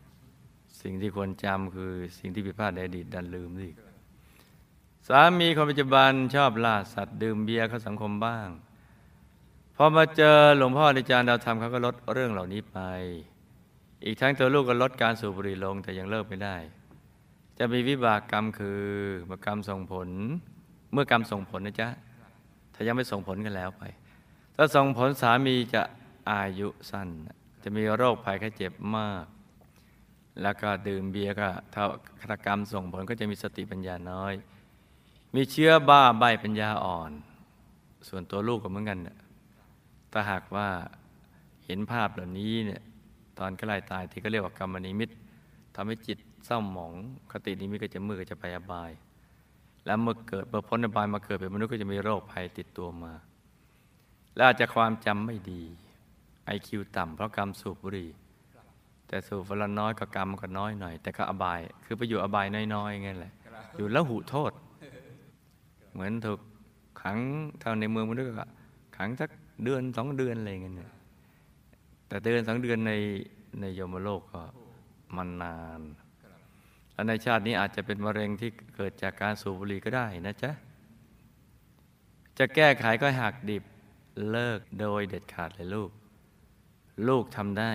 ำสิ่งที่ควรจำคือสิ่งที่ผิดพลาดในอดีตดันลืมสิสามีคนปัจจุบันชอบล่าสัตว์ดื่มเบียร์เข้าสังคมบ้างพอมาเจอหลวงพ่อในจารย์ดาวธรรมเขาก็ลดเรื่องเหล่านี้ไป อีกทั้งตัวลูกก็ลดการสูบบุหรี่ลงแต่ยังเลิกไม่ได้ จะมีวิบากกรรมคือเมื่อกรรมส่งผล เมื่อกรรมส่งผลนะจ๊ะถ้ายังไม่ส่งผลกันแล้วไป ถ้าส่งผลสามีจะอายุสั้น จะมีโรคภัยไข้เจ็บมาก แล้วก็ดื่มเบียร์ก็เท่าฆาตกรรมส่งผลก็จะมีสติปัญญาน้อย มีเชื้อบ้าใบปัญญาอ่อน ส่วนตัวลูกก็เหมือนกันน่ะถ้าหากว่าเห็นภาพเหล่านี้เนี่ยตอนใกล้ตายที่ก็เรียกว่ากรรมนิมิตทำให้จิต เศร้าหมองคตินิมิตก็จะมืดก็จะไปอบาย แล้วเมื่อเกิดเมื่อพ้นอบายมาเกิดเป็นมนุษย์ก็จะมีโรคภัยติดตัวมา และอาจจะความจำไม่ดีไอคิวต่ำเพราะกรรมสูบบุหรี่แต่สูบวันละน้อยก็กรรมก็น้อยหน่อย แต่ก็อบาย คือไปอยู่อบายน้อยๆไงแหละอยู่แล้วหูโทษ เหมือนถูกขังเท่าในเมืองมนุษย์ก็ขังสักเดือนสองเดือนอะไรเงี้ยเนี่ยแต่เดือนสองเดือนในในโยมโลกก็มานาน และในชาตินี้อาจจะเป็นมะเร็งที่เกิดจากการสูบบุหรี่ก็ได้นะจ๊ะ จะแก้ไขก็หักดิบเลิกโดยเด็ดขาดเลยลูก ลูกทำได้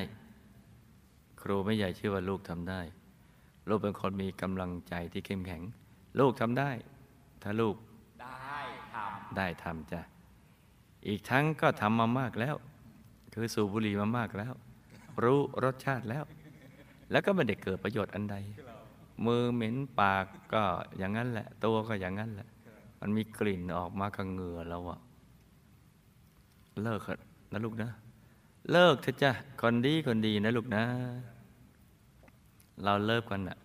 ครูไม่ใหญ่ชื่อว่าลูกทำได้ ลูกเป็นคนมีกำลังใจที่เข้มแข็ง ลูกทำได้ ถ้าลูกได้ทได้ทำจ้ะ อีกทั้งก็ทำมามากแล้ว คือสูบบุหรี่มามากแล้ว รู้รสชาติแล้ว แล้วก็ไม่ได้เกิดประโยชน์อันใด มือเหม็นปากก็อย่างนั้นแหละ ตัวก็อย่างนั้นแหละ มันมีกลิ่นออกมากับเหงื่อแล้วอะเลิกเถอะนะลูกนะ เลิกเถอะจ้ะคนดีคนดีนะลูกนะ เราเลิกกันน่ะ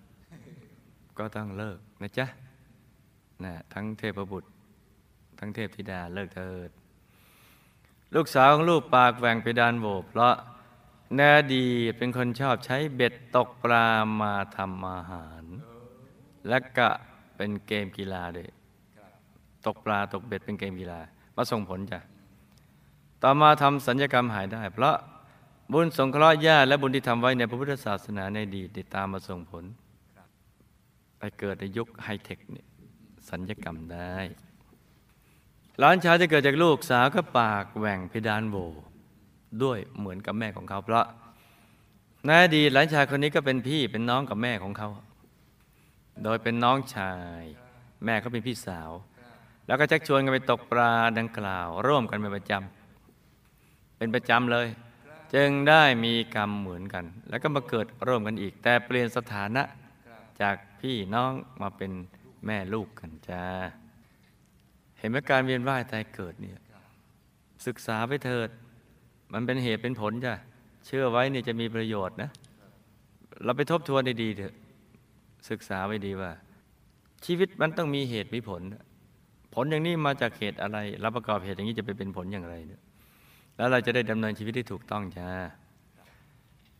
ก็ต้องเลิกนะจ๊ะนะทั้งเทพบุตร ทั้งเทพธิดาเลิกเถิด ลูกสาวของลูกปากแหว่งเพดานโหวเพราะแนดีเป็นคนชอบใช้เบ็ดตกปลามาทำอาหาร และก็เป็นเกมกีฬาด้วยตกปลาตกเบ็ดเป็นเกมกีฬามาส่งผลจ้ะต่อมาทำสัญญกรรมหายได้ เพราะบุญสงเคราะห์ญาติและบุญที่ทำไว้ในพระพุทธศาสนาในดีติดตามมาส่งผล ไปเกิดในยุคไฮเทคเนี่ยสัญญกรรมได้หลานชายจะเกิดจากลูกสาวก็ปากแหว่งเพดานโหวด้วยเหมือนกับแม่ของเขา เพราะในอดีตหลานชายคนนี้ก็เป็นพี่เป็นน้องกับแม่ของเขา โดยเป็นน้องชาย แม่เขาเป็นพี่สาว แล้วก็ชักชวนกันไปตกปลาดังกล่าว ร่วมกันเป็นประจำเป็นประจำเลย จึงได้มีกรรมเหมือนกัน แล้วก็มาเกิดร่วมกันอีก แต่เปลี่ยนสถานะจากพี่น้องมาเป็นแม่ลูกกันจ้าเห็นไหมการเวียนว่ายตายเกิดเนี่ยศึกษาไปเถิด มันเป็นเหตุเป็นผลจ้ะเชื่อไว้เนี่ยจะมีประโยชน์นะ เราไปทบทวนดีๆเถอะ ศึกษาไว้ดีว่า ชีวิตมันต้องมีเหตุมีผล ผลอย่างนี้มาจากเหตุอะไรเราประกอบเหตุอย่างนี้จะไปเป็นผลอย่างไรเนี่ยแล้วเราจะได้ดำเนินชีวิตที่ถูกต้องจ้า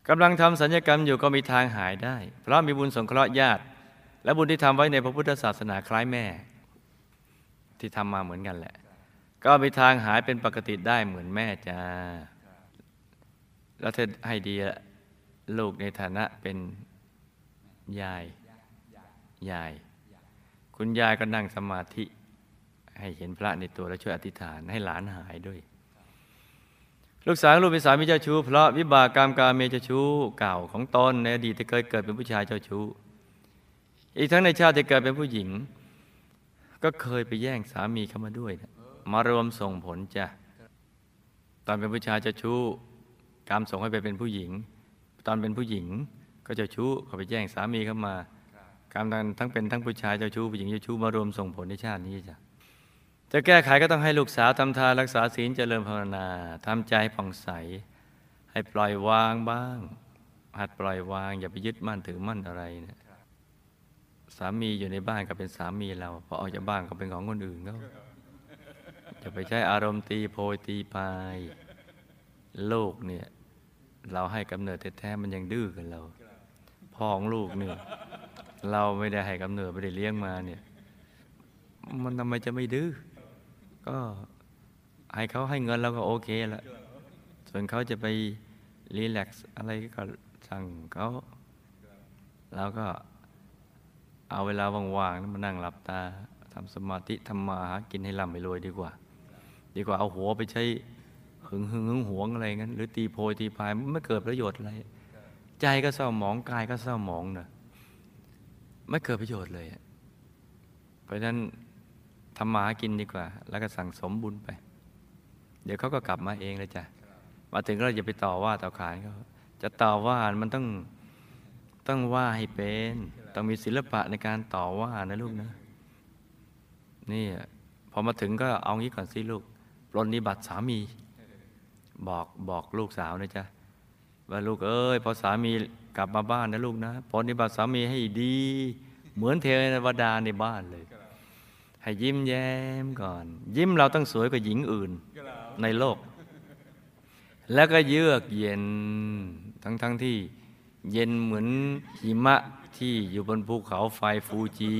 กำลังทำสัญญกรรมอยู่ก็มีทางหายได้ เพราะมีบุญสงเคราะห์ญาติ และบุญที่ทำไว้ในพระพุทธศาสนาคล้ายแม่ ที่ทำมาเหมือนกันแหละ ก็มีทางหายเป็นปกติได้เหมือนแม่จ้าแล้วเธอให้ดีละลูกในฐานะเป็นยาย ยาย คุณยายก็นั่งสมาธิ ให้เห็นพระในตัวแล้วช่วยอธิษฐานให้หลานหายด้วย ลูกสาวลูกเป็นสามีเจ้าชู้เพราะวิบากกรรมการเมเจ้าชู้เก่าของตนในอดีตที่เคยเกิดเป็นผู้ชายเจ้าชู้ อีกทั้งในชาติที่เกิดเป็นผู้หญิง ก็เคยไปแย่งสามีเข้ามาด้วยนะมารวมส่งผลจ้ะตอนเป็นผู้ชายเจะชู้กรรมส่งให้ไปเป็นผู้หญิง ตอนเป็นผู้หญิงก็เจะชู้เขาไปแย่งสามีเข้ามา กรรมนั้นทั้งเป็นทั้งผู้ชายเจ้าชู้ผู้หญิงเจ้าชู้มารวมส่งผลในชาตินี้จ้ะจะแก้ไขก็ต้องให้ลูกสาวทำทานรักษาศีลเจริญภาวนาทำใจผ่องใส ให้ปล่อยวางบ้าง หัดปล่อยวาง อย่าไปยึดมั่นถือมั่นอะไรนะสามีอยู่ในบ้านก็เป็นสามีเราพอออกจากบ้านก็เป็นของคนอื่นเขาจะไปใช้อารมณ์ตีโพยตีพายโลกเนี่ย เราให้กำเนิดแท้ๆมันยังดื้อกันเราพ่อของลูกเนี่ย เราไม่ได้ให้กำเนิดไม่ได้เลี้ยงมาเนี่ย มันทำไมจะไม่ดื้อก็ให้เขาให้เงินเราก็โอเคละส่วนเขาจะไปรีแลกซ์อะไรก็สั่งเขาเราก็เอาเวลาว่างๆมานั่งหลับตาทำสมาธิทำมาหากินให้ร่ำให้รวยดีกว่า ดีกว่าเอาหัวไปใช้หึงหึงหึงหวงอะไรงั้น หรือตีโพยตีพายไม่เกิดประโยชน์อะไร ใจก็เศร้าหมองกายก็เศร้าหมองเนะ ไม่เกิดประโยชน์เลย เพราะฉะนั้นทำมาหากินดีกว่า แล้วก็สั่งสมบุญไป เดี๋ยวเขาก็กลับมาเองเลยจ้ะมาถึงเราอย่าไปต่อว่าต่อขานเขาจะต่อว่ามันต้องต้องว่าให้เป็น ต้องมีศิลปะในการต่อว่านะลูกนะ นี่พอมาถึงก็เอางี้ก่อนสิลูกปรนนิบัติสามี บอกบอกลูกสาวนะจ๊ะว่าลูกเอ้ยพอสามี กลับมาบ้านนะลูกนะปรนนิบัติสามีให้ดี เหมือนเทวดาในบ้านเลย ให้ยิ้มแย้มก่อน ยิ้มเราต้องสวยกว่าหญิงอื่นในโลก แล้วก็เยือกเย็นทั้งทั้งที่เย็นเหมือนหิมะที่อยู่บนภูเขาไฟฟูจิ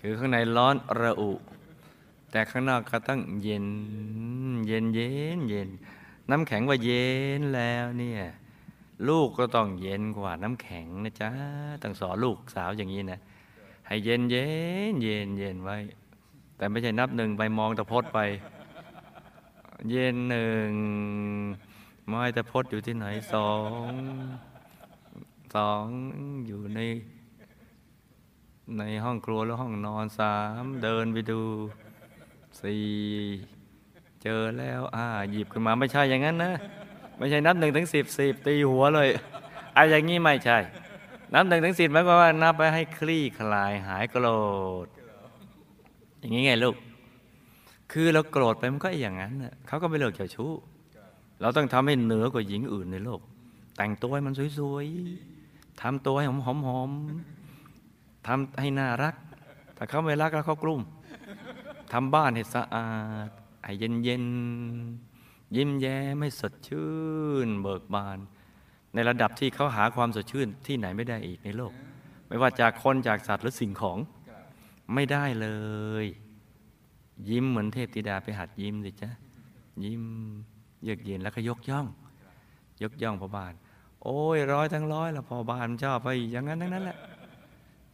คือข้างในร้อนระอุ แต่ข้างนอกก็ต้องเย็น เย็นเย็นเย็น น้ำแข็งว่าเย็นแล้วเนี่ย ลูกก็ต้องเย็นกว่าน้ำแข็งนะจ๊ะต้องสอนลูกสาวอย่างนี้นะ ให้เย็นเย็นเย็นเย็นไว้ แต่ไม่ใช่นับหนึ่งไปมองตะพดไป เย็นหนึ่งไม้ตะพดอยู่ที่ไหนสองสองอยู่ใน ในห้องครัวแล้วห้องนอนสามเดินไปดูสี่เจอแล้วอ่าหยิบขึ้นมาไม่ใช่อย่างนั้นนะ ไม่ใช่นับหนึ่งถึงสิบสิบตีหัวเลยอะไอ้อย่างนี้ไม่ใช่ นับหนึ่งถึงสิบหมายความว่านับไปให้คลี่คลายหายโกรธ อย่างนี้ไงลูก คือเราโกรธไปมันก็อย่างนั้นเขาก็ไม่เลิกเจ้าชู้ เราต้องทำให้เหนือกว่าหญิงอื่นในโลก แต่งตัวให้มันสวยๆทำตัวให้หอมๆทำให้น่ารัก ถ้าเขาไม่รักแล้วเขากลุ้มทำบ้านให้สะอาดให้เย็นๆ ยิ้มแย้มให้สดชื่น เบิกบาน ในระดับที่เขาหาความสดชื่นที่ไหนไม่ได้อีกในโลก ไม่ว่าจากคนจากสัตว์หรือสิ่งของไม่ได้เลย ยิ้มเหมือนเทพธิดาไปหัดยิ้มสิจ๊ะยิ้มเยือกเย็นแล้วก็ยกย่อง ยกย่องพ่อบ้าน โอ้ยร้อยทั้งร้อยล้วพ่อบ้านชอบไปอย่างนั้นทั้งนั้นแหละ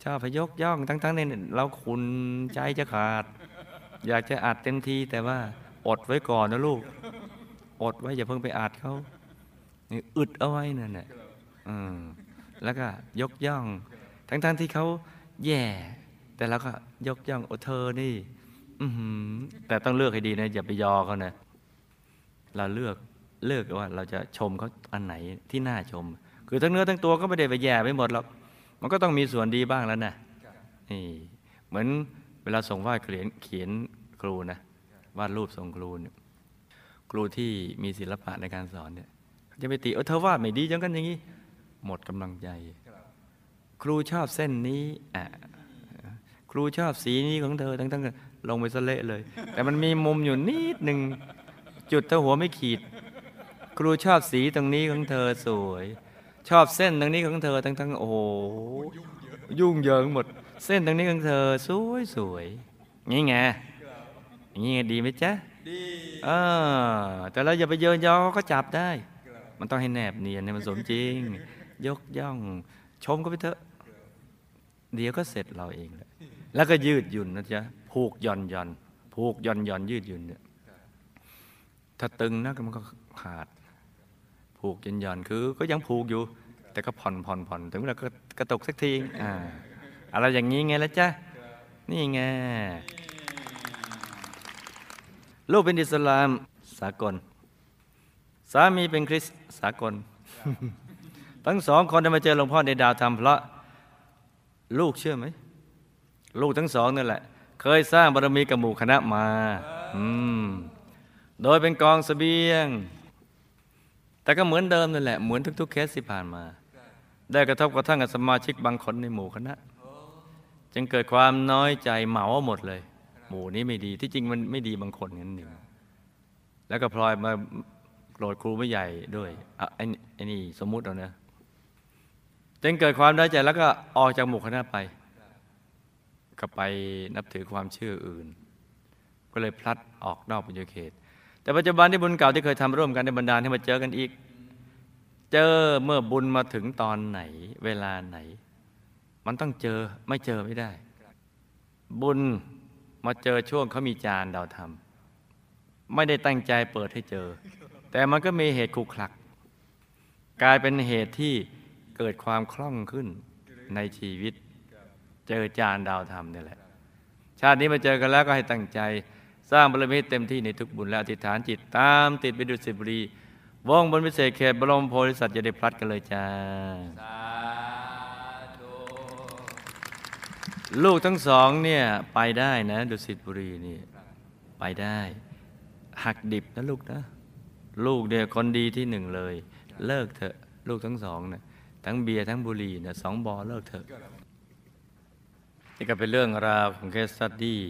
ชอบไปยกย่องทั้งๆเนี่ยเราขุนใจจะขาด อยากจะอัดเต็มทีแต่ว่าอดไว้ก่อนนะลูก อดไว้อย่าเพิ่งไปอัดเขานี่อึดเอาไว้นั่นแหละแล้วก็ยกย่อง ทั้งๆที่เขาแย่ แต่เราก็ยกย่องโอ้เธอนี่แต่ต้องเลือกให้ดีนะ อย่าไปยอเขานะ เราเลือกเลือกว่า เราจะชมเขาอันไหนที่น่าชม คือทั้งเนื้อทั้งตัวก็ไม่ได้ไปแย่ไปหมดหรอกมันก็ต้องมีส่วนดีบ้างแล้วนะนี่เหมือนเวลาส่งวาดเขียนเขียนครูนะวาดรูปส่งครูเนี่ย ครูที่มีศิลปะในการสอนเนี่ยจะไปติเออเธอวาดไม่ดีจังกันอย่างนี้ หมดกำลังใจ ครูชอบเส้นนี้อะครูชอบสีนี้ของเธอทั้งๆลงไปสเละเลย แต่มันมีมุมอยู่นิดหนึ่งจุดเธอหัวไม่ขีด ครูชอบสีตรงนี้ของเธอสวย ชอบเส้นตรงนี้ของเธอทั้งๆโอ้โหยุ่งเหยิงหมด เส้นตรงนี้ของเธอสวยสวยนี่ไงนี้ไงดีไหมจ๊ะ เออ แต่เราอย่าไปเยินยอเขาก็จับได้ มันต้องให้แนบเนียนให้มันสมจริง ยกย่อง ชมก็ไปเถอะ เดี๋ยวก็เสร็จเราเองแหละแล้วก็ยืดหยุ่นนะจ๊ะผูกย่อนย่อนผูกย่อนย่อนยืดหยุ่นเนี่ยถ้าตึงนะมันก็ขาด ผูกย่อนย่อนคือ ก็ยังผูกอยู่ แต่ก็ผ่อนผ่อนผ่อนถึงเวลาก็กระตกสักทีอ่าอะไรอย่างนี้ไงละจ๊ะนี่ไง ลูกเป็นอิสลามสากล สามีเป็นคริสสากล ทั้งสองคนได้มาเจอหลวงพ่อในดาวธรรมเพราะลูกเชื่อไหม ลูกทั้งสองนั่นแหละ เคยสร้างบารมีกับหมู่คณะมา อืม โดยเป็นกองเสบียง แต่ก็เหมือนเดิมนั่นแหละ เหมือนทุก ๆ เคสที่ผ่านมา ได้กระทบกระทั่งกับสมาชิกบางคนในหมู่คณะ จึงเกิดความน้อยใจเหมาหมดเลย หมู่นี้ไม่ดีที่จริงมันไม่ดีบางคนนั่นเองแล้วก็พลอยมาโกรธครูไม่ใหญ่ด้วยอะไอ้นี่ไอ้นี่สมมุติเอานะจึงเกิดความน้ใจแล้วก็ออกจากหมู่คณะไป ก็ไปนับถือความเชื่ออื่น ก็เลยพลัดออกนอกบุญญาเขต แต่ปัจจุบันที่บุญเก่าที่เคยทำร่วมกันในบรรดาลให้มาเจอกันอีก เจอเมื่อบุญมาถึงตอนไหน เวลาไหน มันต้องเจอไม่เจอไม่ได้ บุญ มาเจอช่วงเขามีจานดาวธรรม ไม่ได้ตั้งใจเปิดให้เจอ แต่มันก็มีเหตุขุกคลัก กลายเป็นเหตุที่เกิดความคล่องขึ้นในชีวิต เจอจานดาวธรรมนี่แหละ ชาตินี้มาเจอกันแล้วก็ให้ตั้งใจ สร้างบารมีเต็มที่ในทุกบุญและอธิษฐานจิตตามติดไปดุสิบุรีว่องบนพิเศษเขตบรมโพธิสัตว์จะได้พลัดกันเลยจ้า ลูกทั้งสองเนี่ยไปได้นะดุสิตบุรีนี่ไปได้ หักดิบนะลูกนะ ลูกเนี่ยคนดีที่หนึ่งเลย เลิกเถอะลูกทั้งสองนะทั้งเบียร์ทั้งบุหรี่นะสองบอเลิกเถอะนี่ก็เป็นเรื่องราวของเคสตัดี้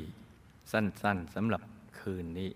สั้นๆสำหรับคืนนี้